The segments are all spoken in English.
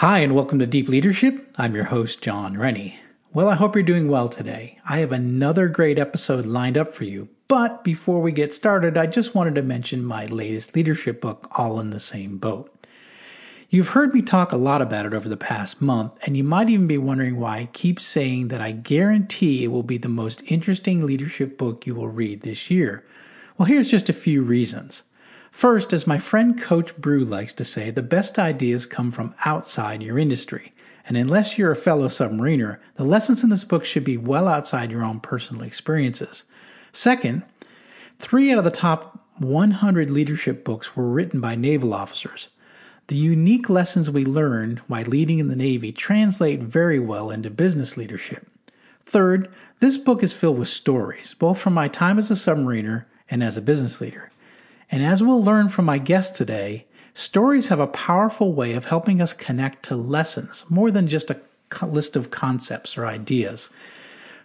Hi, and welcome to Deep Leadership. I'm your host, Jon Rennie. Well, I hope you're doing well today. I have another great episode lined up for you. But before we get started, I just wanted to mention my latest leadership book, All in the Same Boat. You've heard me talk a lot about it over the past month, and you might even be wondering why I keep saying that I guarantee it will be the most interesting leadership book you will read this year. Well, here's just a few reasons. First, as my friend Coach Brew likes to say, the best ideas come from outside your industry. And unless you're a fellow submariner, the lessons in this book should be well outside your own personal experiences. Second, three out of the top 100 leadership books were written by naval officers. The unique lessons we learned while leading in the Navy translate very well into business leadership. Third, this book is filled with stories, both from my time as a submariner and as a business leader. And as we'll learn from my guest today, stories have a powerful way of helping us connect to lessons more than just a list of concepts or ideas.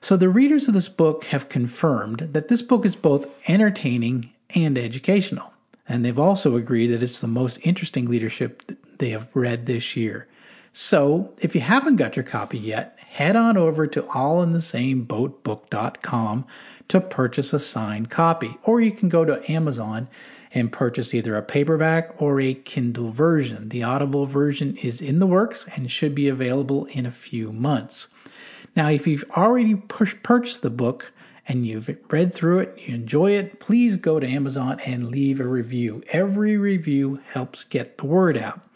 So the readers of this book have confirmed that this book is both entertaining and educational. And they've also agreed that it's the most interesting leadership they have read this year. So, if you haven't got your copy yet, head on over to allinthesameboatbook.com to purchase a signed copy. Or you can go to Amazon and purchase either a paperback or a Kindle version. The Audible version is in the works and should be available in a few months. Now, if you've already push, purchased the book and you've read through it, you enjoy it, please go to Amazon and leave a review. Every review helps get the word out.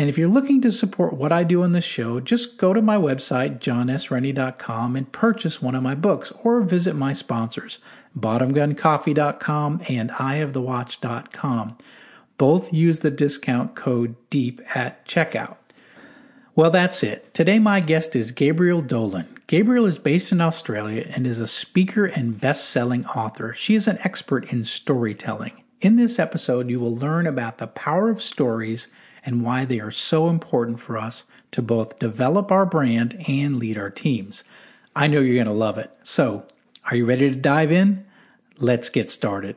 And if you're looking to support what I do on this show, just go to my website, jonsrennie.com, and purchase one of my books or visit my sponsors, bottomguncoffee.com and ihavethewatch.com. Both use the discount code DEEP at checkout. Well, that's it. Today, my guest is Gabrielle Dolan. Gabrielle is based in Australia and is a speaker and best selling author. She is an expert in storytelling. In this episode, you will learn about the power of stories and why they are so important for us to both develop our brand and lead our teams. I know you're going to love it. So, are you ready to dive in? Let's get started.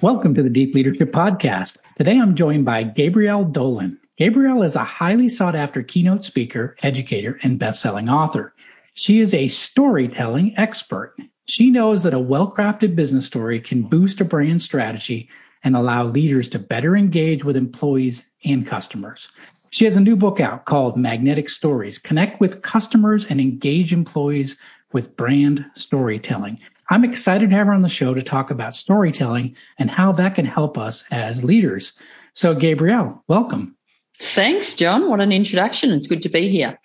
Welcome to the Deep Leadership Podcast. Today I'm joined by Gabrielle Dolan. Gabrielle is a highly sought after keynote speaker, educator, and best selling author. She is a storytelling expert. She knows that a well crafted business story can boost a brand strategy and allow leaders to better engage with employees and customers. She has a new book out called Magnetic Stories Connect with Customers and Engage Employees with Brand Storytelling. I'm excited to have her on the show to talk about storytelling and how that can help us as leaders. So, Gabrielle, welcome. Thanks, Jon. What an introduction. It's good to be here.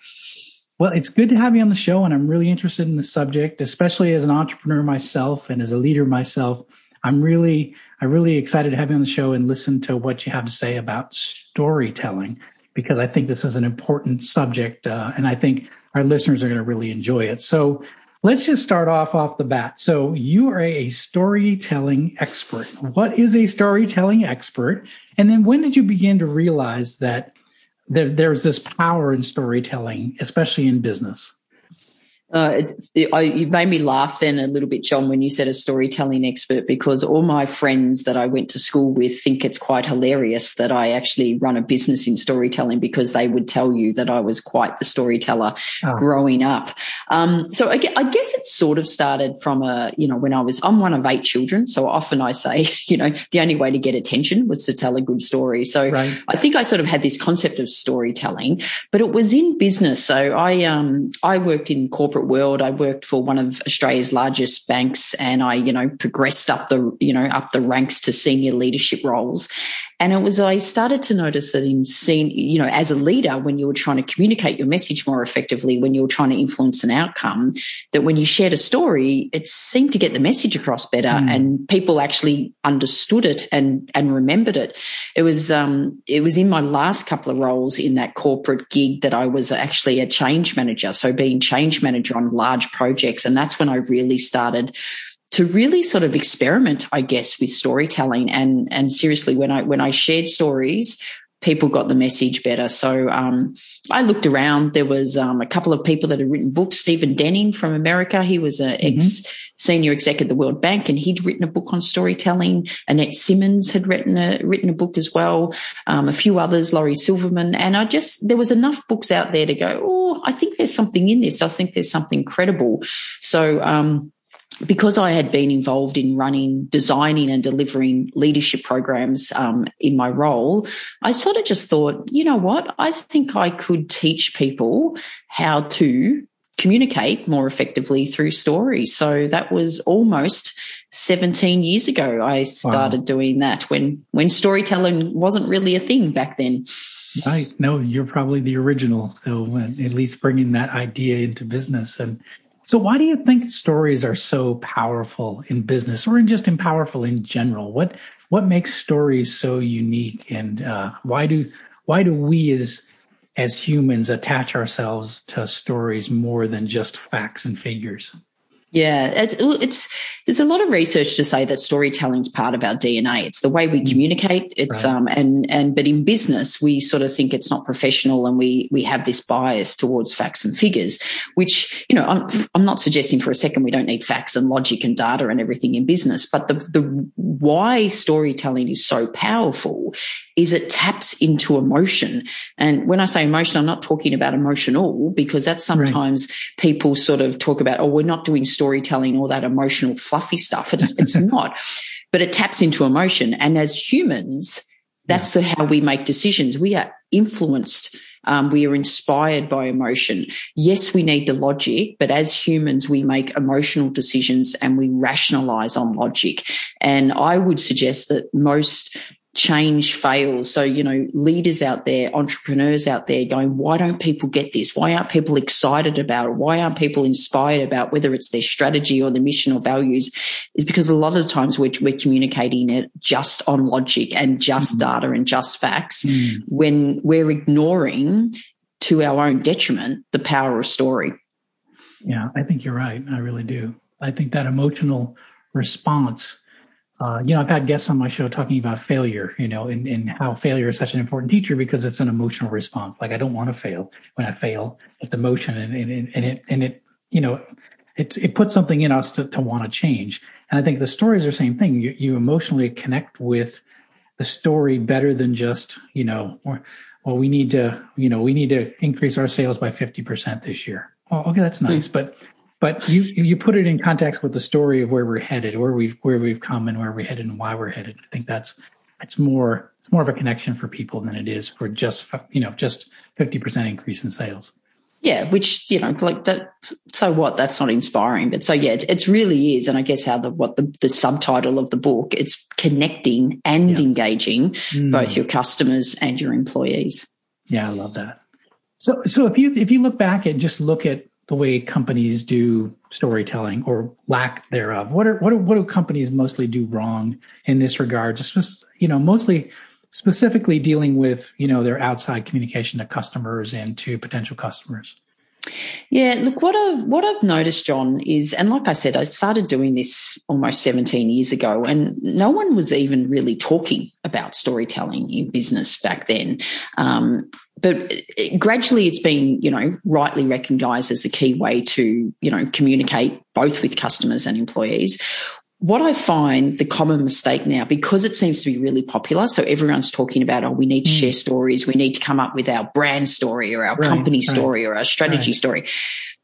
Well, it's good to have you on the show, and I'm really interested in the subject, especially as an entrepreneur myself and as a leader myself. I'm really, I'm really excited to have you on the show and listen to what you have to say about storytelling because I think this is an important subject, uh, and I think our listeners are going to really enjoy it. So, Let's just start off off the bat. So you are a storytelling expert. What is a storytelling expert? And then when did you begin to realize that there, there's this power in storytelling, especially in business? Uh, it, I, you made me laugh then a little bit, Jon, when you said a storytelling expert, because all my friends that I went to school with think it's quite hilarious that I actually run a business in storytelling because they would tell you that I was quite the storyteller oh. growing up. Um, so I, I, guess it sort of started from a, you know, when I was, I'm one of eight children. So often I say, you know, the only way to get attention was to tell a good story. So right. I think I sort of had this concept of storytelling, but it was in business. So I, um, I worked in corporate corporate world. I worked for one of Australia's largest banks and I, you know, progressed up the, you know, up the ranks to senior leadership roles. And it was, I started to notice that in seeing, you know, as a leader, when you were trying to communicate your message more effectively, when you were trying to influence an outcome, that when you shared a story, it seemed to get the message across better mm. and people actually understood it and, and remembered it. It was, um, it was in my last couple of roles in that corporate gig that I was actually a change manager. So being change manager on large projects. And that's when I really started to really sort of experiment, I guess, with storytelling. And and seriously, when I when I shared stories, people got the message better. So um, I looked around. There was um, a couple of people that had written books. Stephen Denning from America, he was an mm-hmm. ex senior exec at the World Bank, and he'd written a book on storytelling. Annette Simmons had written a written a book as well. Um, a few others, Lori Silverman, and I just there was enough books out there to go. Oh, I think there's something in this. I think there's something credible. So. Because I had been involved in running, designing, and delivering leadership programs um, in my role, I sort of just thought, you know what? I think I could teach people how to communicate more effectively through stories. So that was almost 17 years ago. I started wow. doing that when when storytelling wasn't really a thing back then. Right. No, you're probably the original. So uh, at least bringing that idea into business and so why do you think stories are so powerful in business or in just in powerful in general? What what makes stories so unique and uh, why do why do we as as humans attach ourselves to stories more than just facts and figures? Yeah, it's it's there's a lot of research to say that storytelling is part of our DNA. It's the way we mm. communicate. It's right. um and and but in business we sort of think it's not professional and we we have this bias towards facts and figures, which you know I'm I'm not suggesting for a second we don't need facts and logic and data and everything in business, but the the why storytelling is so powerful is it taps into emotion. And when I say emotion, I'm not talking about emotional because that's sometimes right. people sort of talk about oh we're not doing story storytelling, all that emotional, fluffy stuff. It's, it's not, but it taps into emotion. And as humans, that's yeah. how we make decisions. We are influenced. Um, we are inspired by emotion. Yes, we need the logic, but as humans, we make emotional decisions and we rationalize on logic. And I would suggest that most change fails. So, you know, leaders out there, entrepreneurs out there going, why don't people get this? Why aren't people excited about it? Why aren't people inspired about whether it's their strategy or the mission or values? Is because a lot of the times we're, we're communicating it just on logic and just mm. data and just facts mm. when we're ignoring to our own detriment the power of story. Yeah, I think you're right. I really do. I think that emotional response uh, you know, I've had guests on my show talking about failure, you know, and, and how failure is such an important teacher because it's an emotional response. Like I don't want to fail. When I fail, it's emotion and, and, and it, and it, you know, it, it puts something in us to, to want to change. And I think the stories are the same thing. You, you emotionally connect with the story better than just, you know, or, well, we need to, you know, we need to increase our sales by 50% this year. Oh, okay, that's nice. Mm. But but you you put it in context with the story of where we're headed, where we've where we've come, and where we're headed, and why we're headed. I think that's it's more it's more of a connection for people than it is for just you know just fifty percent increase in sales. Yeah, which you know, like that. So what? That's not inspiring, but so yeah, it, it really is. And I guess how the what the, the subtitle of the book it's connecting and yes. engaging mm. both your customers and your employees. Yeah, I love that. So so if you if you look back and just look at the way companies do storytelling or lack thereof? What are what are, what do companies mostly do wrong in this regard? Just you know, mostly specifically dealing with you know their outside communication to customers and to potential customers. Yeah, look what I've what I've noticed, Jon, is and like I said, I started doing this almost 17 years ago, and no one was even really talking about storytelling in business back then. Um, but gradually it's been, you know, rightly recognized as a key way to, you know, communicate both with customers and employees. What I find the common mistake now, because it seems to be really popular, so everyone's talking about, oh, we need to mm. share stories, we need to come up with our brand story or our right, company right, story or our strategy right. story.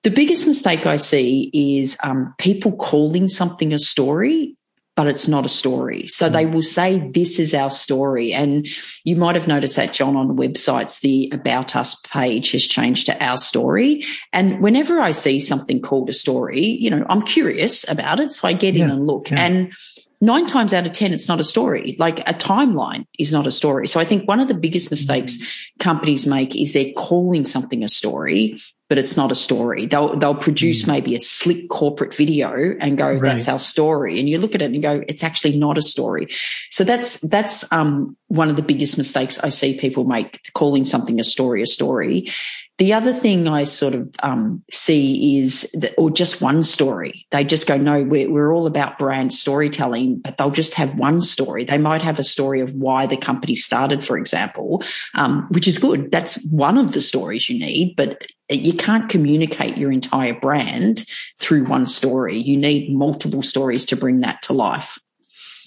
The biggest mistake I see is um, people calling something a story but it's not a story. So they mm. will say, this is our story. And you might have noticed that, Jon, on the websites, the About Us page has changed to our story. And whenever I see something called a story, you know, I'm curious about it. So I get yeah, in and look. Yeah. And nine times out of 10, it's not a story. Like a timeline is not a story. So I think one of the biggest mistakes mm. companies make is they're calling something a story, but it's not a story. They'll, they'll produce mm. maybe a slick corporate video and go, right. that's our story. And you look at it and go, it's actually not a story. So that's, that's, um, one of the biggest mistakes I see people make calling something a story, a story. The other thing I sort of um, see is that, or just one story. They just go, no, we're, we're all about brand storytelling, but they'll just have one story. They might have a story of why the company started, for example, um, which is good. That's one of the stories you need, but you can't communicate your entire brand through one story. You need multiple stories to bring that to life.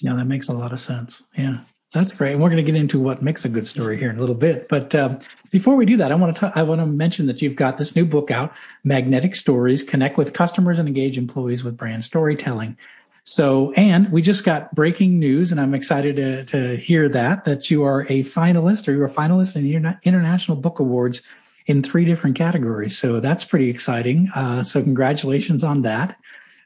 Yeah, that makes a lot of sense. Yeah. That's great. And we're going to get into what makes a good story here in a little bit. But um, before we do that, I want to talk, I want to mention that you've got this new book out, Magnetic Stories: Connect with Customers and Engage Employees with Brand Storytelling. So, and we just got breaking news, and I'm excited to, to hear that that you are a finalist, or you're a finalist in the International Book Awards in three different categories. So that's pretty exciting. Uh, so congratulations on that.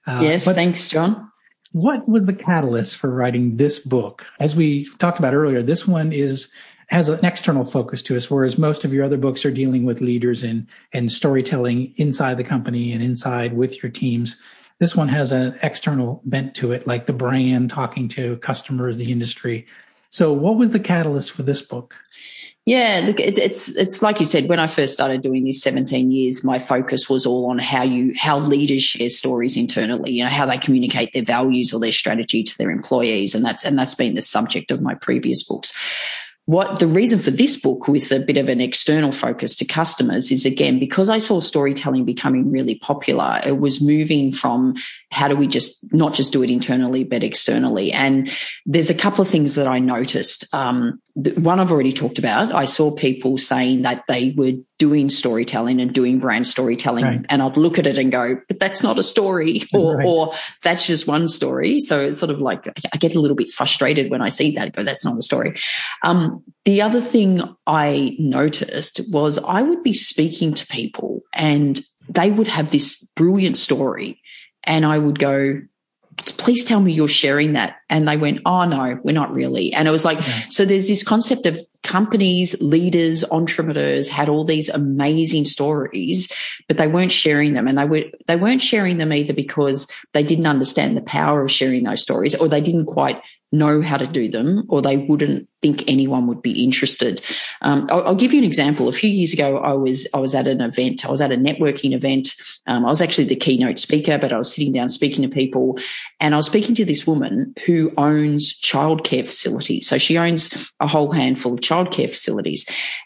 Uh, yes, thanks, Jon. What was the catalyst for writing this book? As we talked about earlier, this one is has an external focus to us, whereas most of your other books are dealing with leaders and and storytelling inside the company and inside with your teams. This one has an external bent to it, like the brand talking to customers, the industry. So, what was the catalyst for this book? Yeah, look, it, it's it's like you said. When I first started doing this 17 years, my focus was all on how you how leaders share stories internally. You know how they communicate their values or their strategy to their employees, and that's and that's been the subject of my previous books what the reason for this book with a bit of an external focus to customers is again because I saw storytelling becoming really popular it was moving from how do we just not just do it internally but externally. And there's a couple of things that I noticed. Um, one I've already talked about. I saw people saying that they were doing storytelling and doing brand storytelling. Right. And I'd look at it and go, but that's not a story or, right. or that's just one story. So it's sort of like, I get a little bit frustrated when I see that, go, that's not a story. Um, the other thing I noticed was I would be speaking to people and they would have this brilliant story and I would go, please tell me you're sharing that. And they went, oh no, we're not really. And it was like, yeah. so there's this concept of companies, leaders, entrepreneurs had all these amazing stories, but they weren't sharing them. And they were, they weren't sharing them either because they didn't understand the power of sharing those stories or they didn't quite know how to do them or they wouldn't think anyone would be interested. Um, I'll, I'll, give you an example. A few years ago, I was I was at an event. I was at a networking event. Um, I was actually the keynote speaker, but I was sitting down speaking to people, and I was speaking to this woman who owns childcare facilities. So she owns a whole handful of childcare facilities,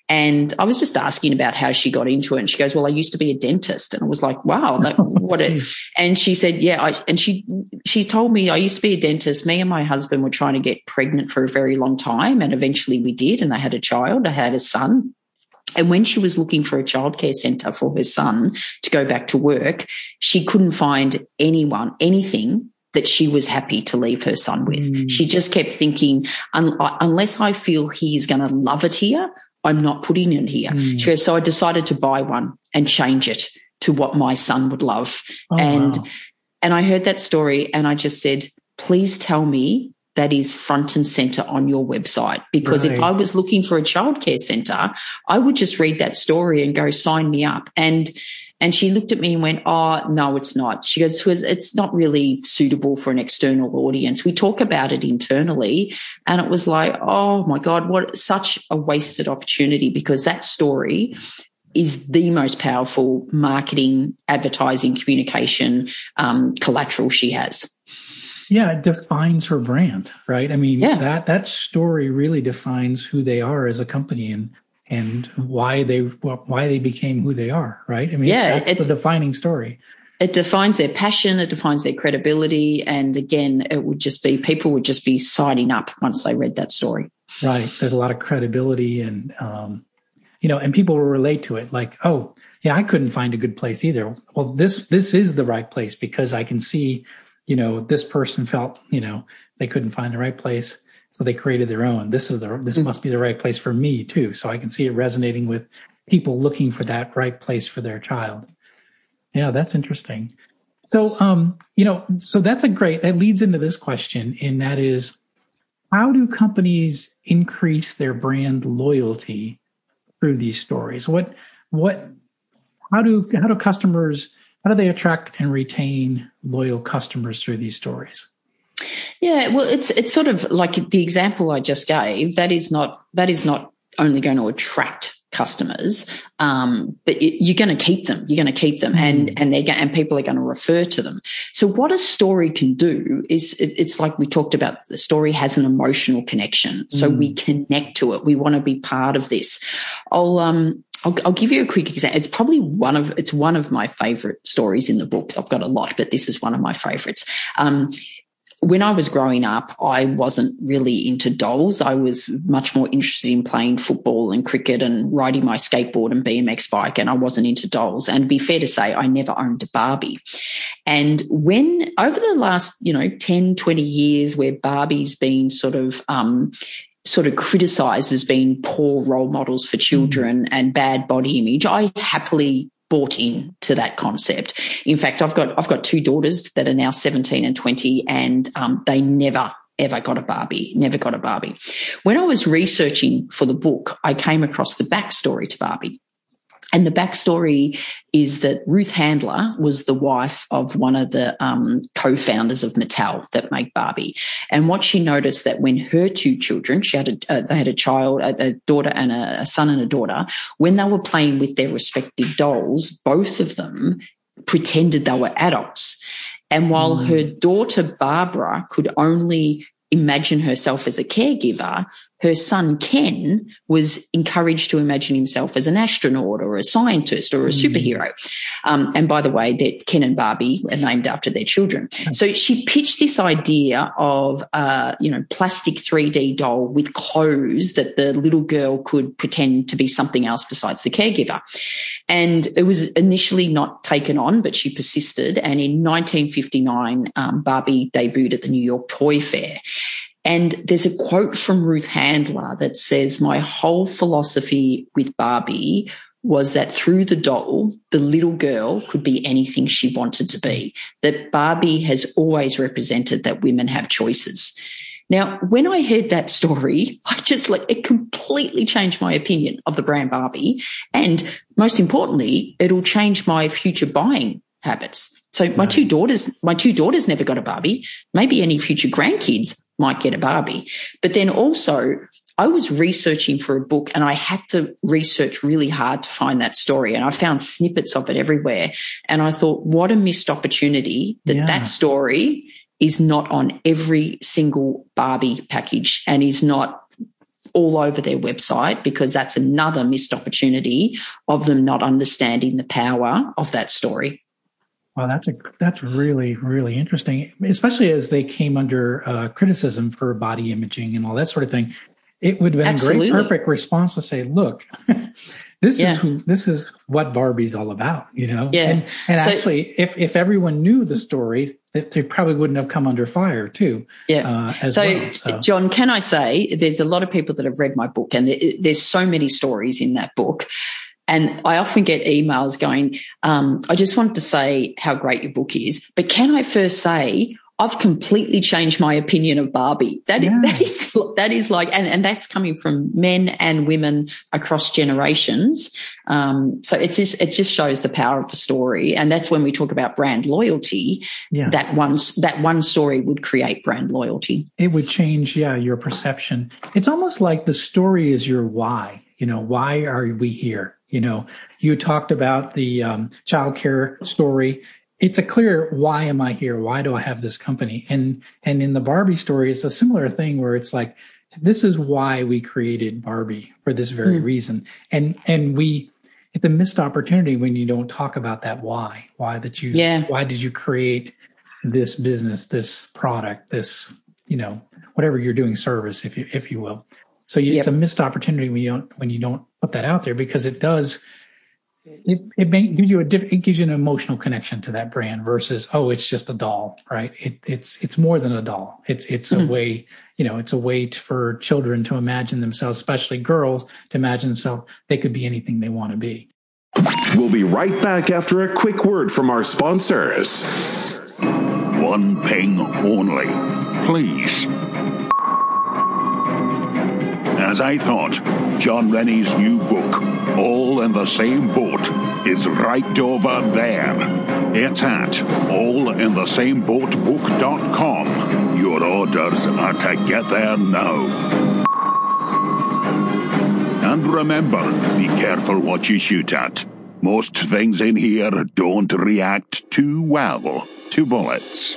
and I was just asking about how she got into it. And she goes, "Well, I used to be a dentist," and I was like, "Wow, that, what?" A, and she said, "Yeah," I, and she she told me I used to be a dentist. Me and my husband were trying to get pregnant for a very long time and eventually we did, and they had a child. I had a son. And when she was looking for a childcare centre for her son to go back to work, she couldn't find anyone, anything that she was happy to leave her son with. Mm. She just kept thinking, unless I feel he's going to love it here, I'm not putting it here. Mm. She goes, so I decided to buy one and change it to what my son would love. Oh, and, wow. and I heard that story and I just said, please tell me that is front and center on your website. Because right. if I was looking for a childcare center, I would just read that story and go, sign me up. And, and she looked at me and went, Oh, no, it's not. She goes, it's not really suitable for an external audience. We talk about it internally. And it was like, Oh my God, what such a wasted opportunity because that story is the most powerful marketing, advertising, communication um, collateral she has. Yeah, it defines her brand, right? I mean, yeah. that that story really defines who they are as a company and and why they why they became who they are, right? I mean, yeah, that's it, the defining story. It defines their passion, it defines their credibility, and again, it would just be people would just be signing up once they read that story. Right. There's a lot of credibility, and um, you know, and people will relate to it. Like, oh, yeah, I couldn't find a good place either. Well, this this is the right place because I can see you know, this person felt, you know, they couldn't find the right place. So they created their own. This is the, this mm-hmm. must be the right place for me too. So I can see it resonating with people looking for that right place for their child. Yeah, that's interesting. So, um, you know, so that's a great, that leads into this question, and that is how do companies increase their brand loyalty through these stories? What, what, how do, how do customers, how do they attract and retain loyal customers through these stories? Yeah, well, it's it's sort of like the example I just gave. That is not that is not only going to attract customers, um, but you're going to keep them. You're going to keep them, and mm. and they and people are going to refer to them. So what a story can do is it, it's like we talked about. The story has an emotional connection, so mm. we connect to it. We want to be part of this. I'll um I'll, I'll, give you a quick example. It's probably one of it's one of my favorite stories in the book. I've got a lot, but this is one of my favorites. Um, when I was growing up, I wasn't really into dolls. I was much more interested in playing football and cricket and riding my skateboard and BMX bike. And I wasn't into dolls. And be fair to say, I never owned a Barbie. And when over the last, you know, 10, 20 years where Barbie's been sort of, um, sort of criticized as being poor role models for children mm. and bad body image, I happily bought in to that concept. In fact, I've got I've got two daughters that are now 17 and 20, and um, they never ever got a Barbie, never got a Barbie. When I was researching for the book, I came across the backstory to Barbie. And the backstory is that Ruth Handler was the wife of one of the um, co-founders of Mattel that make Barbie. And what she noticed that when her two children, she had a, uh, they had a child, a, daughter and a, a son and a daughter, when they were playing with their respective dolls, both of them pretended they were adults. And while mm. her daughter Barbara could only imagine herself as a caregiver, her son Ken was encouraged to imagine himself as an astronaut or a scientist or a mm. superhero. Um, and by the way, that Ken and Barbie are named after their children. So she pitched this idea of, uh, you know, plastic 3D doll with clothes that the little girl could pretend to be something else besides the caregiver. And it was initially not taken on, but she persisted. And in 1959, um, Barbie debuted at the New York Toy Fair. And there's a quote from Ruth Handler that says, My whole philosophy with Barbie was that through the doll, the little girl could be anything she wanted to be. That Barbie has always represented that women have choices. Now, when I heard that story, I just like it completely changed my opinion of the brand Barbie. And most importantly, it'll change my future buying habits. So my two daughters, my two daughters never got a Barbie. Maybe any future grandkids might get a Barbie. But then also I was researching for a book and I had to research really hard to find that story. And I found snippets of it everywhere. And I thought, what a missed opportunity that yeah. that story is not on every single Barbie package and is not all over their website because that's another missed opportunity of them not understanding the power of that story. Well, that's a that's really really interesting, especially as they came under uh, criticism for body imaging and all that sort of thing. It would have been Absolutely. a great, perfect response to say, "Look, this yeah. is who, this is what Barbie's all about," you know. Yeah. And, and so, actually, if if everyone knew the story, they probably wouldn't have come under fire too. Yeah. Uh, so, well, so, Jon, can I say there's a lot of people that have read my book, and there's so many stories in that book and I often get emails going, um, I just wanted to say how great your book is, but can I first say, I've completely changed my opinion of Barbie. That yeah. is, that is, that is like, and, and that's coming from men and women across generations. Um, so it's just, it just shows the power of a story. And that's when we talk about brand loyalty. Yeah. That one, that one story would create brand loyalty. It would change, yeah, your perception. It's almost like the story is your why. You know, why are we here? You know, you talked about the um, childcare story. It's a clear why am I here? Why do I have this company? And and in the Barbie story, it's a similar thing where it's like this is why we created Barbie for this very mm. reason. And and we it's a missed opportunity when you don't talk about that why. Why that you yeah. why did you create this business, this product, this, you know, whatever you're doing service, if you if you will. So you, yep. it's a missed opportunity when you don't when you don't put that out there because it does it it may, gives you a diff, it gives you an emotional connection to that brand versus oh it's just a doll right it, it's it's more than a doll it's it's mm-hmm. a way you know it's a way to, for children to imagine themselves especially girls to imagine themselves they could be anything they want to be We'll be right back after a quick word from our sponsors. One ping only, please. As I thought, Jon Rennie's new book, All in the Same Boat, is right over there. It's at allinthesameboatbook.com. Your orders are to get there now. And remember, be careful what you shoot at. Most things in here don't react too well to bullets.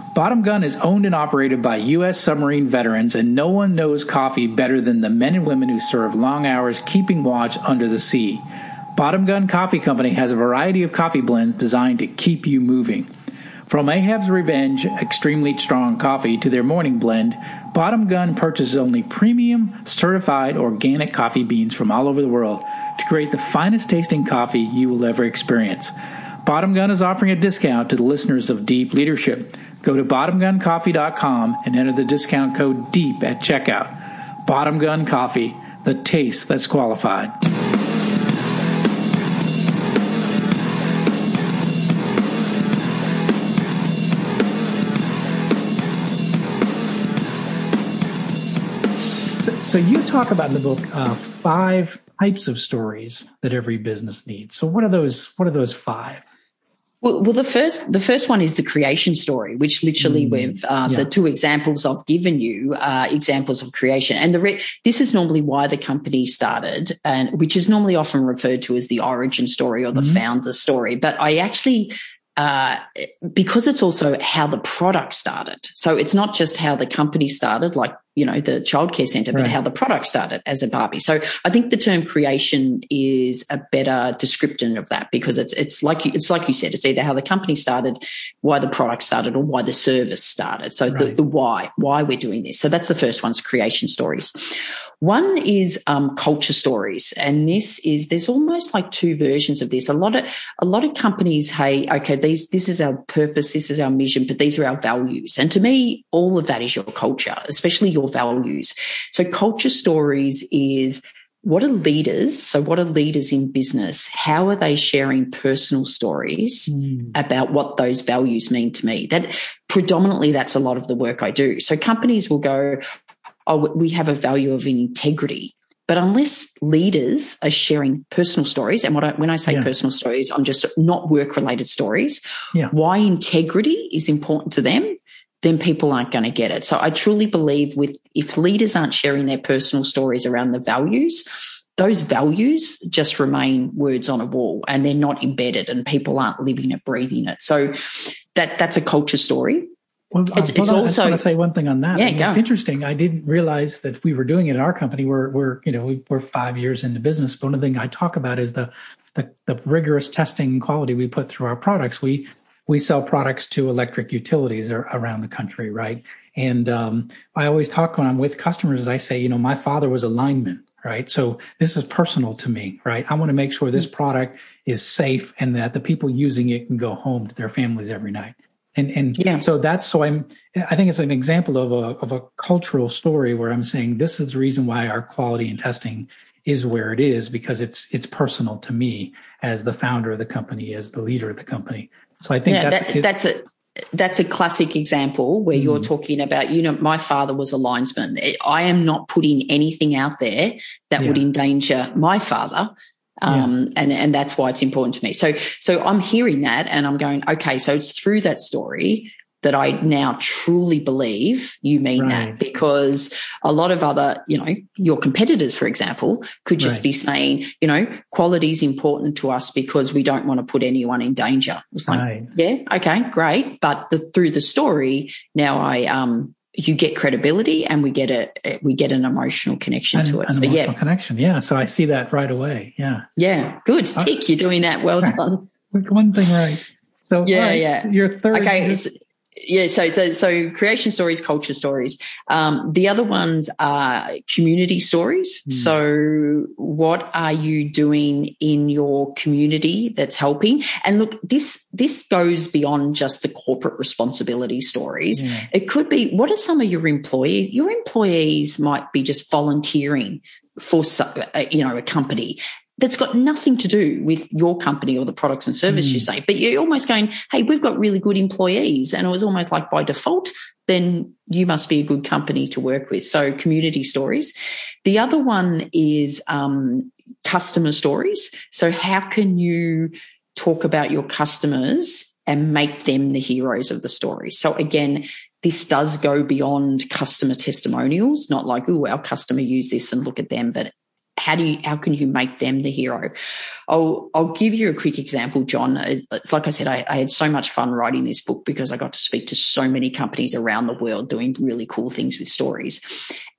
Bottom Gun is owned and operated by U.S. submarine veterans, and no one knows coffee better than the men and women who serve long hours keeping watch under the sea. Bottom Gun Coffee Company has a variety of coffee blends designed to keep you moving. From Ahab's Revenge extremely strong coffee to their morning blend, Bottom Gun purchases only premium, certified organic coffee beans from all over the world to create the finest tasting coffee you will ever experience. Bottom Gun is offering a discount to the listeners of Deep Leadership. Go to bottomguncoffee.com and enter the discount code DEEP at checkout. Bottom Gun Coffee, the taste that's qualified. So, so you talk about in the book uh, five types of stories that every business needs. So what are those? What are those five? Well, well, the first the first one is the creation story, which literally mm, with uh, yeah. the two examples I've given you are examples of creation, and the re- this is normally why the company started, and which is normally often referred to as the origin story or the mm-hmm. founder story. But I actually uh, because it's also how the product started. So it's not just how the company started, like, you know, the childcare center, right. but how the product started as a Barbie. So I think the term creation is a better description of that because it's, it's like, you, it's like you said, it's either how the company started, why the product started or why the service started. So right. the, the why, why we're doing this. So that's the first one's creation stories. One is um, culture stories, and this is there's almost like two versions of this. A lot of a lot of companies, hey, okay, these this is our purpose, this is our mission, but these are our values. And to me, all of that is your culture, especially your values. So culture stories is what are leaders? So what are leaders in business? How are they sharing personal stories mm. about what those values mean to me? That predominantly that's a lot of the work I do. So companies will go, oh, we have a value of integrity. But unless leaders are sharing personal stories, and I, when I say yeah. personal stories, I'm just not work related stories, yeah. why integrity is important to them, then people aren't going to get it. So I truly believe with if leaders aren't sharing their personal stories around the values, those values just remain words on a wall and they're not embedded and people aren't living it, breathing it. So that that's a culture story. Well, it's, it's also, I just want to say one thing on that. Yeah, I mean, it's interesting. I didn't realize that we were doing it at our company. We're, we're, you know, we, we're five years into business. But one of the things I talk about is the, the, the rigorous testing quality we put through our products. We, we sell products to electric utilities around the country, right? And um, I always talk when I'm with customers, I say, you know, my father was a lineman, right? So this is personal to me, right? I want to make sure this product is safe and that the people using it can go home to their families every night. And and yeah. so that's so I'm I think it's an example of a of a cultural story where I'm saying this is the reason why our quality and testing is where it is because it's it's personal to me as the founder of the company, as the leader of the company. So I think yeah, that's that, that's a that's a classic example where mm. you're talking about, you know, my father was a linesman. I am not putting anything out there that yeah. would endanger my father. Um, yeah. and, and that's why it's important to me. So, so I'm hearing that and I'm going, okay, so it's through that story that I now truly believe you mean right. that because a lot of other, you know, your competitors, for example, could just right. be saying, you know, quality is important to us because we don't want to put anyone in danger. It's like, right. yeah, okay, great. But the, through the story, now I, um, you get credibility and we get a we get an emotional connection An, to it. an So emotional yeah, connection. Yeah. So I see that right away. Yeah. yeah, good. Uh, Tick, you're doing that. Well done. One thing right. So Yeah, right, yeah. Your third. Okay. s- Yeah, so, so so creation stories, culture stories. Um, the other ones are community stories. Hmm. So, what are you doing in your community that's helping? And look, this this goes beyond just the corporate responsibility stories. Yeah. It could be what are some of your employees? Your employees might be just volunteering for uh, you know a company that's got nothing to do with your company or the products and services you Mm. say, but you're almost going, Hey, we've got really good employees. And it was almost like by default, then you must be a good company to work with. So community stories. The other one is, um, customer stories. So how can you talk about your customers and make them the heroes of the story? So again, this does go beyond customer testimonials, not like, oh, our customer used this and look at them, but how do you how can you make them the hero i'll i'll give you a quick example jon it's like i said I, I had so much fun writing this book because i got to speak to so many companies around the world doing really cool things with stories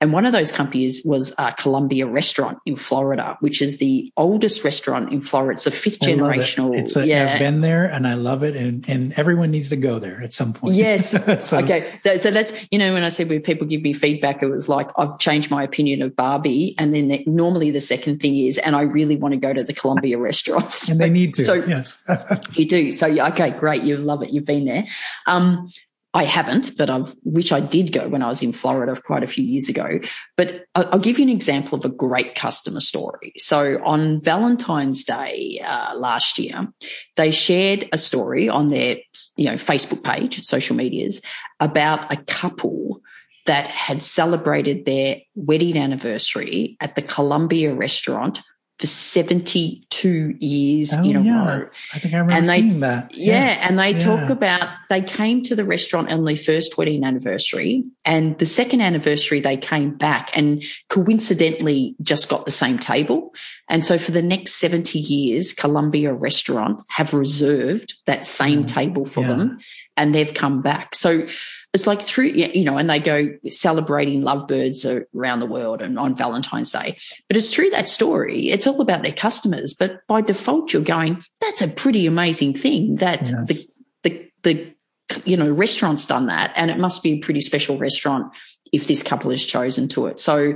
and one of those companies was uh, columbia restaurant in florida which is the oldest restaurant in florida it's a fifth love it. It's a, yeah I've been there and I love it, and and everyone needs to go there at some point. Yes. So- okay. So that's, you know, when I said when people give me feedback, it was like, I've changed my opinion of Barbie. And then the, normally the second thing is, and I really want to go to the Columbia restaurants. And they need to. So yes. you do. So yeah, okay, great. You love it. You've been there. Um, I haven't, but I've, which I did go when I was in Florida quite a few years ago. But I'll give you an example of a great customer story. So on Valentine's Day uh, last year, they shared a story on their, you know, Facebook page, social medias, about a couple that had celebrated their wedding anniversary at the Columbia restaurant for 72 years Oh, in a yeah. row. I think I remember And they- seeing that. Yeah, Yes. and they Yeah. talk about they came to the restaurant on their first wedding anniversary, and the second anniversary they came back and coincidentally just got the same table. And so for the next 70 years, Columbia Restaurant have reserved that same mm. table for Yeah. them and they've come back. So it's like through, you know, and they go celebrating lovebirds around the world and on Valentine's Day. But it's through that story. It's all about their customers. But by default, you're going, that's a pretty amazing thing that Yes. the, the, the, you know, restaurant's done that. And it must be a pretty special restaurant if this couple has chosen to it. So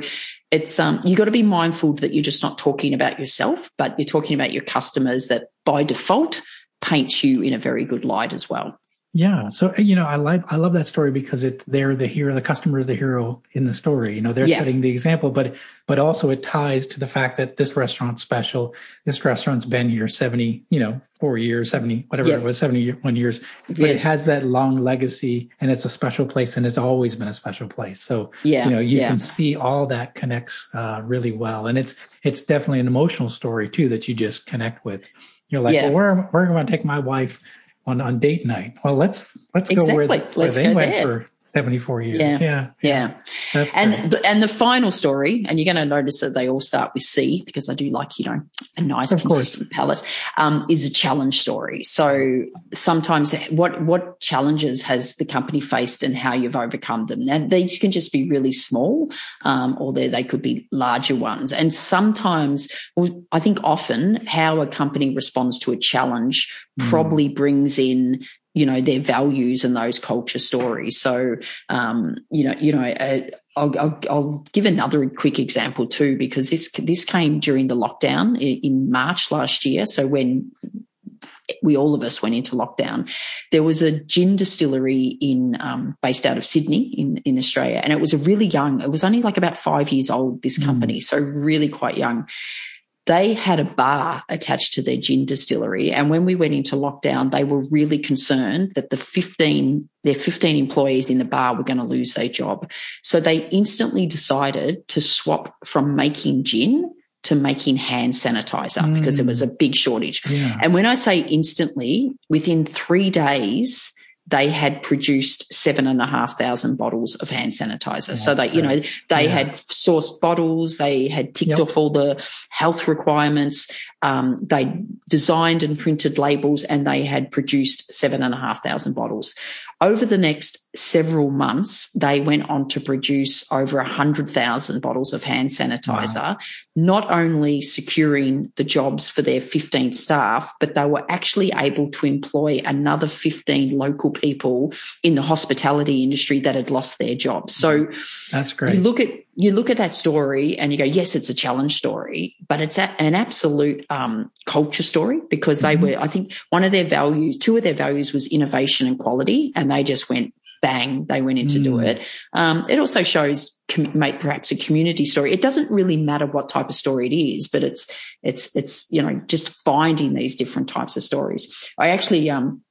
it's, um, you got to be mindful that you're just not talking about yourself, but you're talking about your customers that by default paints you in a very good light as well. Yeah. So you know, I like I love that story because it they're the hero, the customer is the hero in the story. You know, they're Yeah. setting the example, but but also it ties to the fact that this restaurant's special. This restaurant's been here seventy, you know, four years, seventy, whatever Yeah. it was, seventy one years. But Yeah. it has that long legacy, and it's a special place, and it's always been a special place. So Yeah, you know, you can see all that connects uh, really well, and it's it's definitely an emotional story too that you just connect with. You're like, well, where where am I going to take my wife? On on date night. Well, let's let's go where, where Let's they go went there. for seventy four years. Yeah. Yeah, Yeah. And the, and the final story, and you're going to notice that they all start with C because I do like you know a nice Of course. consistent palette. Um, is a challenge story. So sometimes what what challenges has the company faced and how you've overcome them? Now they can just be really small, um, or they they could be larger ones. And sometimes, well, I think often how a company responds to a challenge Mm. probably brings in you know their values and those culture stories. So um you know you know uh, I'll, I'll, I'll give another quick example too because this this came during the lockdown in March last year. So when we all of us went into lockdown there was a gin distillery in um, based out of Sydney in in Australia and it was a really young it was only like about 5 years old this Mm. company so really quite young they had a bar attached to their gin distillery. And when we went into lockdown, they were really concerned that the 15, their 15 employees in the bar were going to lose their job. So they instantly decided to swap from making gin to making hand sanitizer because there was mm. a big shortage. yeah. And when I say instantly, within three days, they had produced seven and a half thousand bottles of hand sanitizer. so they, That's you know, they Yeah. had sourced bottles, they had ticked Yep. off all the health requirements, um, they designed and printed labels, and they had produced seven and a half thousand bottles. over the next several months, they went on to produce over 100,000 bottles of hand sanitizer, wow. not only securing the jobs for their 15 staff, but they were actually able to employ another 15 local people in the hospitality industry that had lost their jobs. So that's great. You look at you look at that story and you go, yes, it's a challenge story, but it's a, an absolute um, culture story because they mm-hmm. were, I think, one of their values, two of their values was innovation and quality, and they just went bang, they went in to do mm. it. Um, it also shows com- perhaps a community story. It doesn't really matter what type of story it is, but it's it's it's you know just finding these different types of stories. I actually um,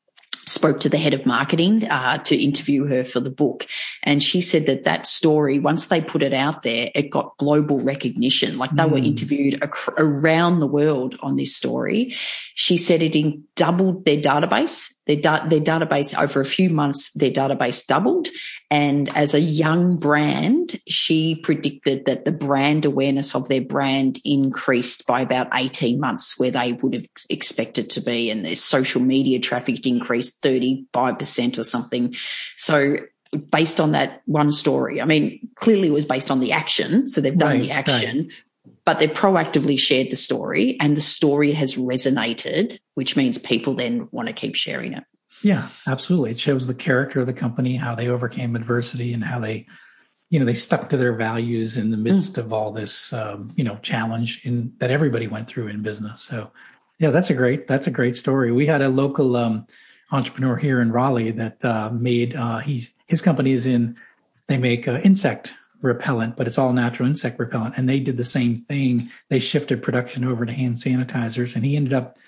spoke to the head of marketing uh, to interview her for the book. And she said that that story, once they put it out there, it got global recognition. Like they mm. were hmm. interviewed ac- around the world on this story. She said it in doubled their database. Their, da- their database over a few months, their database doubled. And as a young brand, she predicted that the brand awareness of their brand increased by about 18 months where they would have expected to be. And their social media traffic increased 35% or something. So based on that one story, I mean, clearly it was based on the action. So they've done right, the action, right but they proactively shared the story and the story has resonated, which means people then want to keep sharing it. Yeah, absolutely. It shows the character of the company, how they overcame adversity and how they, you know, they stuck to their values in the midst mm. of all this, um, you know, challenge in that everybody went through in business. So yeah, that's a great, that's a great story. We had a local, um, entrepreneur here in Raleigh that, uh, made, uh, he's, his company is in, they make uh, insect repellent, but it's all natural insect repellent. And they did the same thing. They shifted production over to hand sanitizers, and he ended up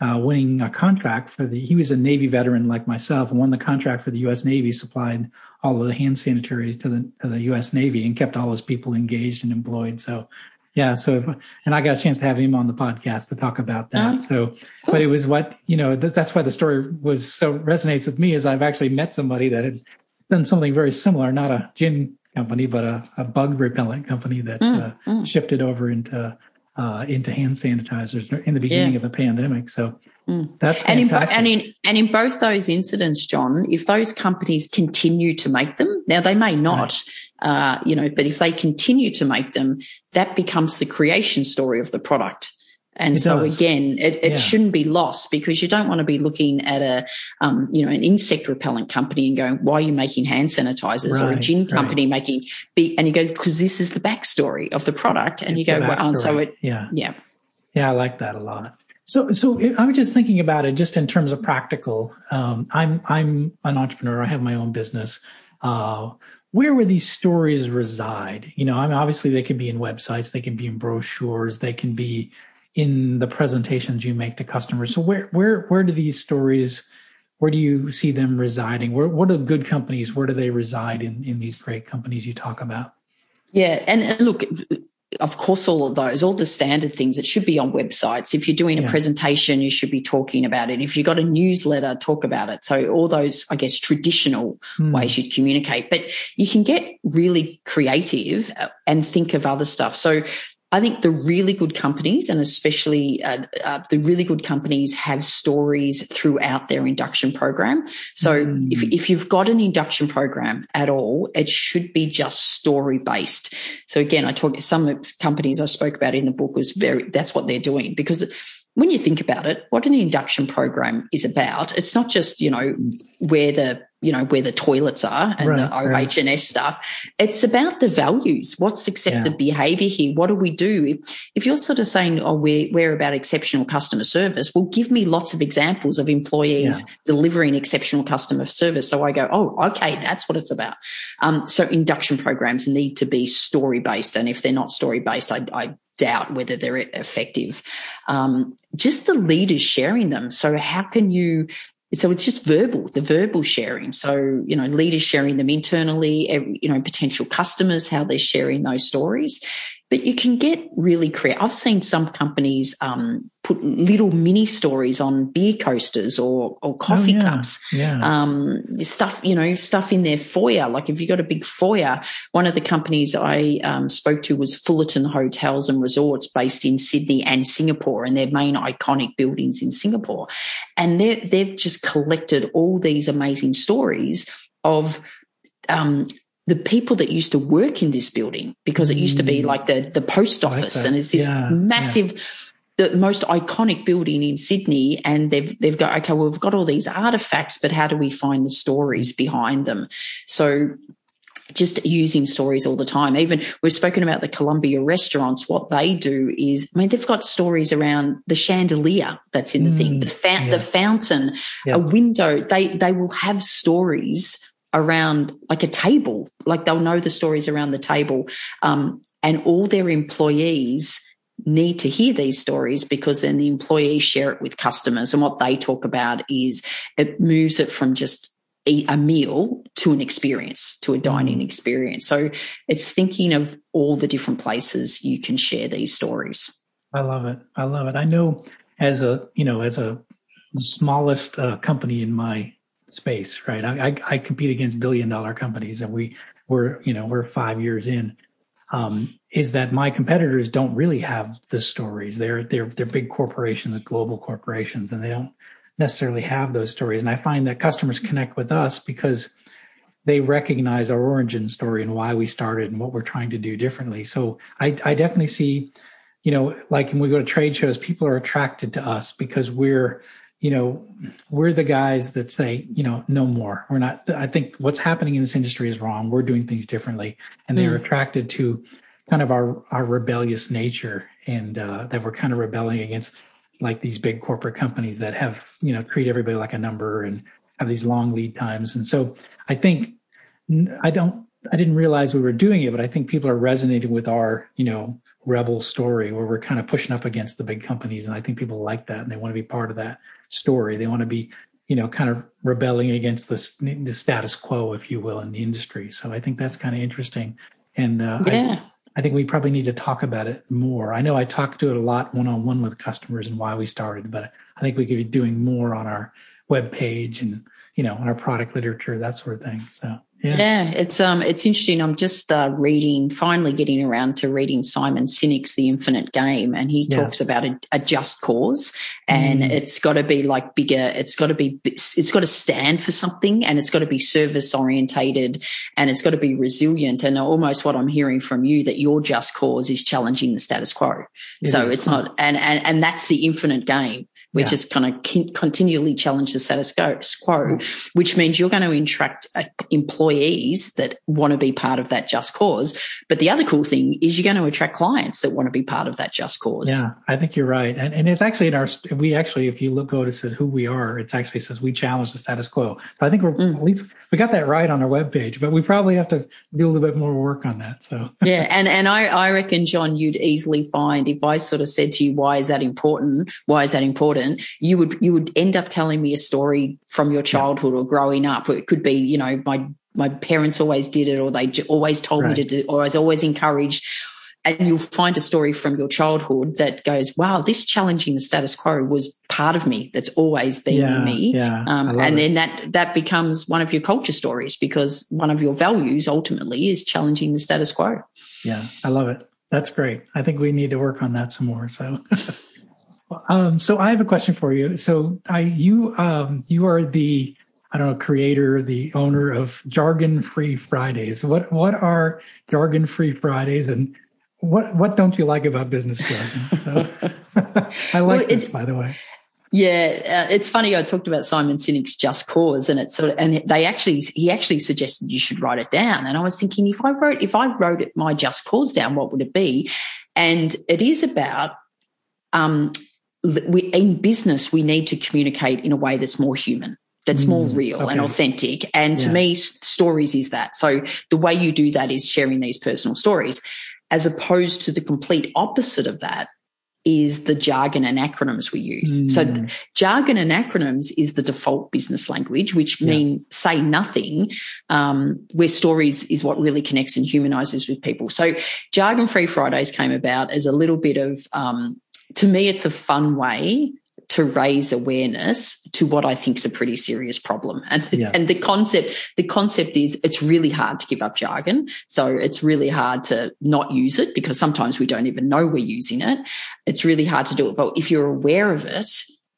uh, winning a contract for the. He was a Navy veteran like myself, and won the contract for the U.S. Navy. Supplied all of the hand sanitaries to the to the U.S. Navy, and kept all his people engaged and employed. So. Yeah, so if, and I got a chance to have him on the podcast to talk about that. So, but it was what you know. That's why the story was so resonates with me. Is I've actually met somebody that had done something very similar, not a gin company, but a, a bug repellent company that mm, uh, mm. shifted over into uh, into hand sanitizers in the beginning yeah. of the pandemic. So mm. that's and in, and in and in both those incidents, Jon, if those companies continue to make them, now they may not, right. uh, you know, but if they continue to make them, that becomes the creation story of the product. And it so does. again, it, it yeah. shouldn't be lost because you don't want to be looking at a, um, you know, an insect repellent company and going, why are you making hand sanitizers right, or a gin company right. making, and you go, because this is the backstory of the product. And it's you go, well, and so it, yeah. Yeah. Yeah. I like that a lot. So, so I was just thinking about it just in terms of practical. Um, I'm, I'm an entrepreneur. I have my own business. Uh, where would these stories reside? You know, I mean, obviously they can be in websites, they can be in brochures, they can be in the presentations you make to customers. So where where where do these stories where do you see them residing? Where what are good companies? Where do they reside in in these great companies you talk about? Yeah, and, and look, of course, all of those, all the standard things, it should be on websites. If you're doing a yeah. presentation, you should be talking about it. If you've got a newsletter, talk about it. So all those, I guess, traditional mm. ways you'd communicate, but you can get really creative and think of other stuff. So I think the really good companies, and especially uh, uh, the really good companies, have stories throughout their induction program. So mm. if, if you've got an induction program at all, it should be just story based. So again, I talk some companies I spoke about in the book was very that's what they're doing because when you think about it, what an induction program is about, it's not just, you know, where the, you know, where the toilets are and right, the OH&S right. stuff. It's about the values. What's accepted yeah. behavior here? What do we do? If, if you're sort of saying, oh, we're, we're about exceptional customer service, well, give me lots of examples of employees yeah. delivering exceptional customer service. So I go, oh, okay, that's what it's about. Um, so induction programs need to be story based. And if they're not story based, I, I doubt whether they're effective. Um, just the leaders sharing them. So how can you? So it's just verbal, the verbal sharing. So you know, leaders sharing them internally. You know, potential customers how they're sharing those stories. But you can get really creative. I've seen some companies um, put little mini stories on beer coasters or or coffee oh, yeah. cups. Yeah. Um, stuff, you know, stuff in their foyer. Like if you got a big foyer, one of the companies I um, spoke to was Fullerton Hotels and Resorts based in Sydney and Singapore, and their main iconic buildings in Singapore. And they've just collected all these amazing stories of um, the people that used to work in this building because it used to be mm. like the the post office like and it's this yeah, massive yeah. the most iconic building in Sydney and they've they've got okay well we've got all these artifacts but how do we find the stories behind them so just using stories all the time. Even we've spoken about the Columbia restaurants. What they do is, I mean, they've got stories around the chandelier that's in the mm, thing, the, fa- yes. the fountain, yes. a window. They they will have stories around like a table, like they'll know the stories around the table. Um, and all their employees need to hear these stories because then the employees share it with customers. And what they talk about is it moves it from just a meal to an experience, to a dining mm. experience. So it's thinking of all the different places you can share these stories. I love it. I love it. I know as a, you know, as a smallest uh, company in my space, right? I, I, I compete against billion dollar companies, and we we're you know we're five years in. Um, is that my competitors don't really have the stories? They're they're they're big corporations, global corporations, and they don't necessarily have those stories. And I find that customers connect with us because they recognize our origin story and why we started and what we're trying to do differently. So I, I definitely see, you know, like when we go to trade shows, people are attracted to us because we're you know, we're the guys that say, you know, no more. We're not, I think what's happening in this industry is wrong. We're doing things differently. And they're mm. attracted to kind of our, our rebellious nature and uh, that we're kind of rebelling against like these big corporate companies that have, you know, treat everybody like a number and have these long lead times. And so I think, I don't, I didn't realize we were doing it, but I think people are resonating with our, you know, rebel story where we're kind of pushing up against the big companies. And I think people like that and they want to be part of that story. They want to be, you know, kind of rebelling against the, the status quo, if you will, in the industry. So I think that's kind of interesting. And uh, yeah. I, I think we probably need to talk about it more. I know I talk to it a lot one on one with customers and why we started, but I think we could be doing more on our web page and, you know, on our product literature, that sort of thing. So yeah. yeah. it's um it's interesting. I'm just uh, reading, finally getting around to reading Simon Sinek's The Infinite Game, and he yeah. talks about a, a, just cause, and mm. it's got to be like bigger. It's got to be, it's got to stand for something, and it's got to be service orientated, and it's got to be resilient. And almost what I'm hearing from you that your just cause is challenging the status quo. It so is. it's not, and and and that's the infinite game which yeah. is kind of continually challenge the status quo, which means you're going to attract uh, employees that want to be part of that just cause. But the other cool thing is you're going to attract clients that want to be part of that just cause. Yeah, I think you're right. And, and it's actually in our, we actually, if you look, go to says who we are, it actually says we challenge the status quo. So I think we're, mm. at least we got that right on our webpage, but we probably have to do a little bit more work on that. So yeah. And, and I, I reckon, Jon, you'd easily find if I sort of said to you, why is that important? Why is that important? You would you would end up telling me a story from your childhood or growing up. It could be, you know, my my parents always did it, or they always told right. me to do, or I was always encouraged. And you'll find a story from your childhood that goes, "Wow, this challenging the status quo was part of me. That's always been yeah, in me." Yeah, um, and it. then that that becomes one of your culture stories because one of your values ultimately is challenging the status quo. Yeah, I love it. That's great. I think we need to work on that some more. So. Um, so I have a question for you. So I, you, um, you are the, I don't know, creator, the owner of Jargon Free Fridays. What, what are Jargon Free Fridays and what, what don't you like about business jargon? So I like well, this, by the way. Yeah, uh, it's funny. I talked about Simon Sinek's Just Cause, and it's sort of, and they actually, he actually suggested you should write it down. And I was thinking, if I wrote, if I wrote it, my Just Cause down, what would it be? And it is about um, we, in business, we need to communicate in a way that's more human, that's mm, more real okay. and authentic. And yeah. to me, stories is that. So the way you do that is sharing these personal stories, as opposed to the complete opposite of that is the jargon and acronyms we use. Mm. So jargon and acronyms is the default business language, which mean yes. say nothing, um, where stories is what really connects and humanizes with people. So jargon free Fridays came about as a little bit of, um, to me, it's a fun way to raise awareness to what I think is a pretty serious problem. And, yeah. and the concept, the concept is it's really hard to give up jargon. So it's really hard to not use it because sometimes we don't even know we're using it. It's really hard to do it. But if you're aware of it,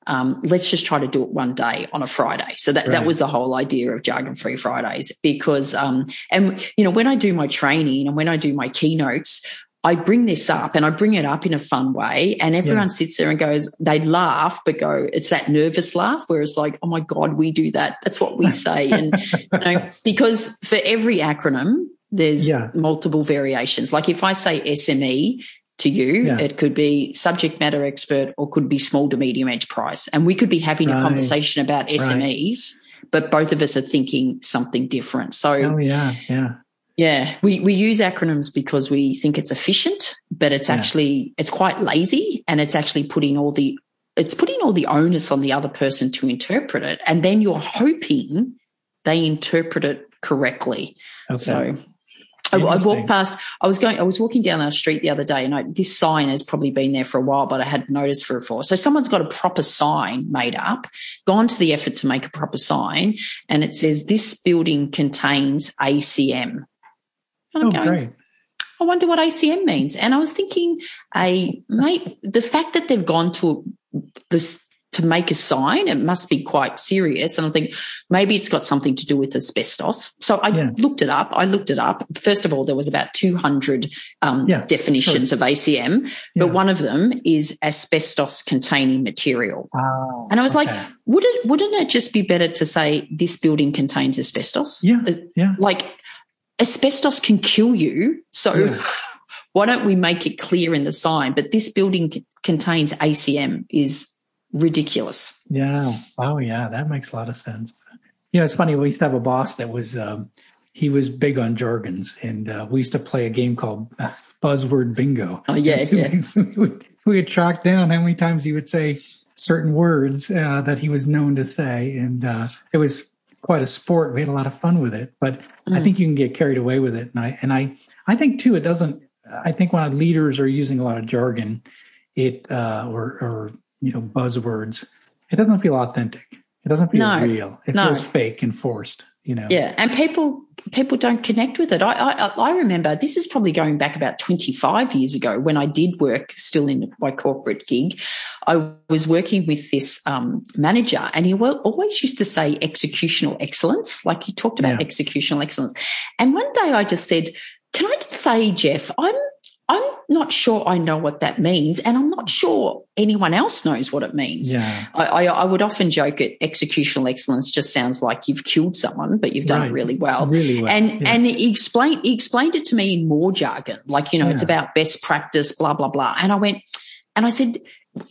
um, let's just try to do it one day on a Friday. So that, right. that was the whole idea of jargon free Fridays because, um, and you know, when I do my training and when I do my keynotes, I bring this up and I bring it up in a fun way and everyone yeah. sits there and goes, they laugh, but go, it's that nervous laugh where it's like, oh my God, we do that. That's what we say. and, you know, because for every acronym, there's yeah. multiple variations. Like if I say SME to you, yeah. it could be subject matter expert or could be small to medium enterprise. And we could be having right. a conversation about SMEs, right. but both of us are thinking something different. So, oh, yeah, yeah. Yeah, we, we use acronyms because we think it's efficient, but it's yeah. actually it's quite lazy and it's actually putting all the it's putting all the onus on the other person to interpret it. And then you're hoping they interpret it correctly. Okay. So I, I, walked past, I was going, I was walking down our street the other day and I, this sign has probably been there for a while, but I hadn't noticed for before. So someone's got a proper sign made up, gone to the effort to make a proper sign and it says this building contains ACM. And I'm oh, going, great. I wonder what ACM means. And I was thinking, a mate, the fact that they've gone to this to make a sign, it must be quite serious. And I think maybe it's got something to do with asbestos. So I yeah. looked it up. I looked it up. First of all, there was about 200 um, yeah, definitions sure. of ACM, yeah. but one of them is asbestos containing material. Oh, and I was okay. like, would it, wouldn't it just be better to say this building contains asbestos? Yeah. Yeah. Like asbestos can kill you. So yeah. why don't we make it clear in the sign? But this building c- contains ACM is ridiculous. Yeah. Oh, yeah. That makes a lot of sense. You know, it's funny. We used to have a boss that was, um, he was big on jargons, and uh, we used to play a game called Buzzword Bingo. Oh, yeah. yeah. we, we would track down how many times he would say certain words uh, that he was known to say. And uh, it was quite a sport. We had a lot of fun with it, but mm. I think you can get carried away with it. And I and I I think too it doesn't. I think when leaders are using a lot of jargon, it uh, or or you know buzzwords, it doesn't feel authentic. It doesn't feel no, real. It no. feels fake and forced. You know. Yeah, and people people don't connect with it. I, I, I remember this is probably going back about 25 years ago when I did work still in my corporate gig. I was working with this um, manager and he always used to say executional excellence. Like he talked about yeah. executional excellence. And one day I just said, can I just say, Jeff, I'm I'm not sure I know what that means, and I'm not sure anyone else knows what it means. Yeah. I, I, I would often joke at executional excellence just sounds like you've killed someone, but you've done right. it really well. Really well. And yeah. and he explained he explained it to me in more jargon, like you know, yeah. it's about best practice, blah blah blah. And I went, and I said,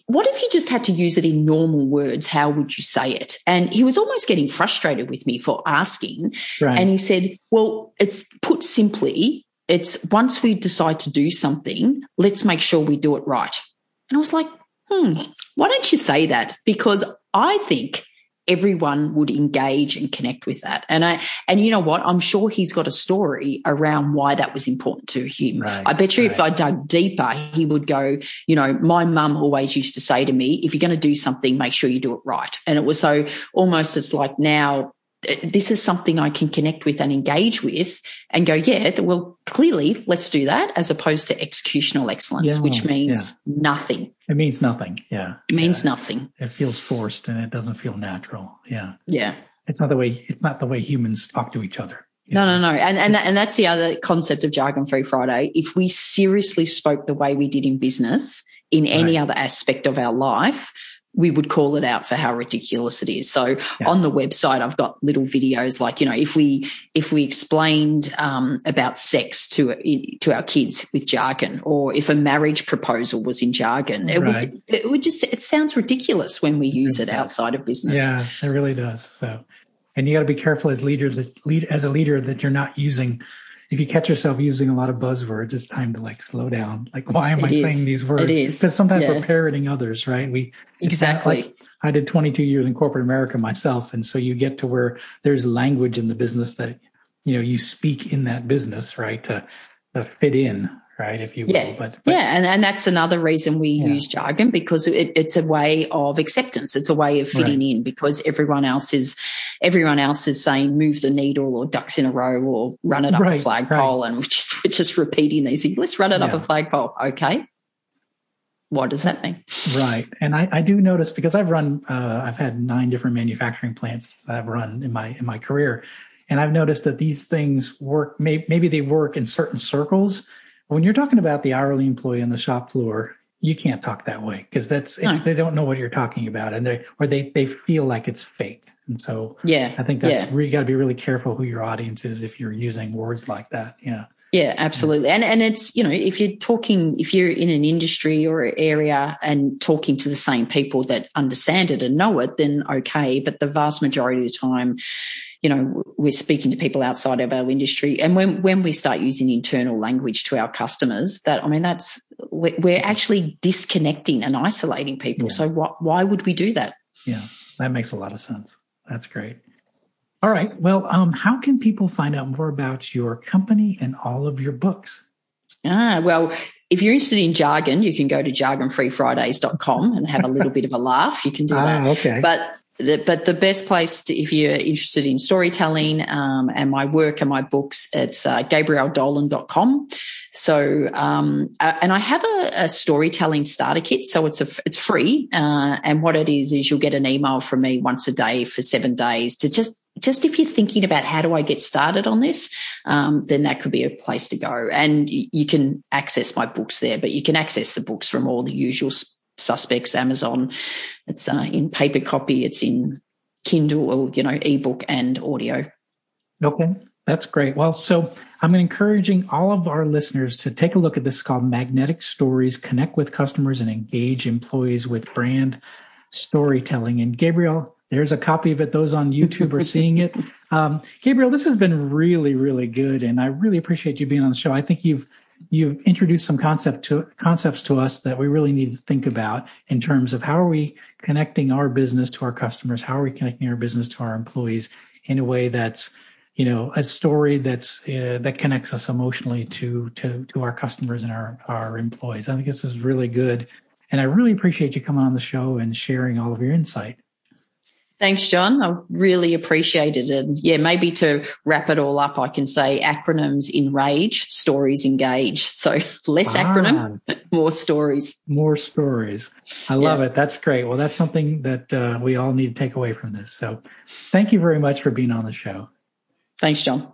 what if you just had to use it in normal words? How would you say it? And he was almost getting frustrated with me for asking. Right. And he said, well, it's put simply, it's once we decide to do something, let's make sure we do it right. And I was like, hmm, why don't you say that? Because I think everyone would engage and connect with that. And I, and you know what? I'm sure he's got a story around why that was important to him. Right, I bet you right. if I dug deeper, he would go, you know, my mum always used to say to me, if you're going to do something, make sure you do it right. And it was so almost it's like now this is something I can connect with and engage with and go, yeah, well, clearly let's do that as opposed to executional excellence, yeah, which means yeah. nothing. It means nothing. Yeah. It means yeah. nothing. It feels forced and it doesn't feel natural. Yeah. Yeah. It's not the way, it's not the way humans talk to each other. No, no, no. And, and, and that's the other concept of Jargon Free Friday. If we seriously spoke the way we did in business in any right. other aspect of our life, we would call it out for how ridiculous it is. So yeah. on the website, I've got little videos like, you know, if we, if we explained, um, about sex to, to our kids with jargon or if a marriage proposal was in jargon, it right. would, it would just, it sounds ridiculous when we use it outside of business. Yeah, it really does. So, and you got to be careful as leader, lead, as a leader that you're not using, if you catch yourself using a lot of buzzwords, it's time to like slow down. Like, why am It I is. saying these words? It is. Because sometimes Yeah. we're parroting others, right? We Exactly. like- I did 22 years in corporate America myself, and so you get to where there's language in the business that you know you speak in that business, right? To to fit in, right? If you will. Yeah. But, but yeah, and, and that's another reason we Yeah. use jargon because it, it's a way of acceptance. It's a way of fitting in because everyone else is everyone else is saying move the needle or ducks in a row or run it up Right, a flagpole, and we're just we're just repeating these things. Let's run it up Yeah. a flagpole. Okay, what does that mean? Right. And I, I do notice because I've run, uh, I've had nine different manufacturing plants that I've run in my, in my career. And I've noticed that these things work, may, maybe they work in certain circles. When you're talking about the hourly employee on the shop floor, you can't talk that way because that's, No. they don't know what you're talking about and they, or they, they feel like it's fake. And so Yeah, I think that's yeah. where you got to be really careful who your audience is if you're using words like that. Yeah. Yeah, absolutely. And and it's, you know, if you're talking if you're in an industry or area and talking to the same people that understand it and know it, then okay. But the vast majority of the time, you know, we're speaking to people outside of our industry. And when when we start using internal language to our customers, that I mean that's we're, actually disconnecting and isolating people. Yeah. So why why would we do that? Yeah, that makes a lot of sense. That's great. All right. Well, um, how can people find out more about your company and all of your books? Ah, well, if you're interested in jargon, you can go to jargonfreefridays.com and have a little bit of a laugh. You can do that. Ah, okay. But but the best place to, if you're interested in storytelling um, and my work and my books, it's uh, gabrielledolan.com. So, um, uh, and I have a, a storytelling starter kit. So it's a, it's free. Uh, and what it is, is you'll get an email from me once a day for seven days to just, just if you're thinking about how do I get started on this, um, then that could be a place to go. And you can access my books there, but you can access the books from all the usual suspects, Amazon. It's uh, in paper copy. It's in Kindle or, you know, ebook and audio. Okay, that's great. Well, so I'm encouraging all of our listeners to take a look at this called Magnetic Stories, connect with customers and engage employees with brand storytelling. And Gabrielle, there's a copy of it. Those on YouTube are seeing it. Um, Gabrielle, this has been really, really good, and I really appreciate you being on the show. I think you've you've introduced some concept to concepts to us that we really need to think about in terms of how are we connecting our business to our customers, how are we connecting our business to our employees in a way that's you know a story that's uh, that connects us emotionally to to to our customers and our our employees. I think this is really good, and I really appreciate you coming on the show and sharing all of your insight. Thanks, Jon. I really appreciate it. And yeah, maybe to wrap it all up, I can say acronyms enrage, stories engage. So less acronym, Ah, more stories. more stories. I love Yeah. it. That's great. Well, that's something that uh, we all need to take away from this. So, thank you very much for being on the show. Thanks, Jon.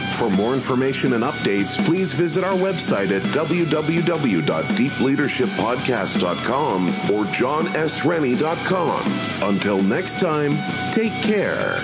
For more information and updates, please visit our website at www.deepleadershippodcast.com or jonsrennie.com. Until next time, take care.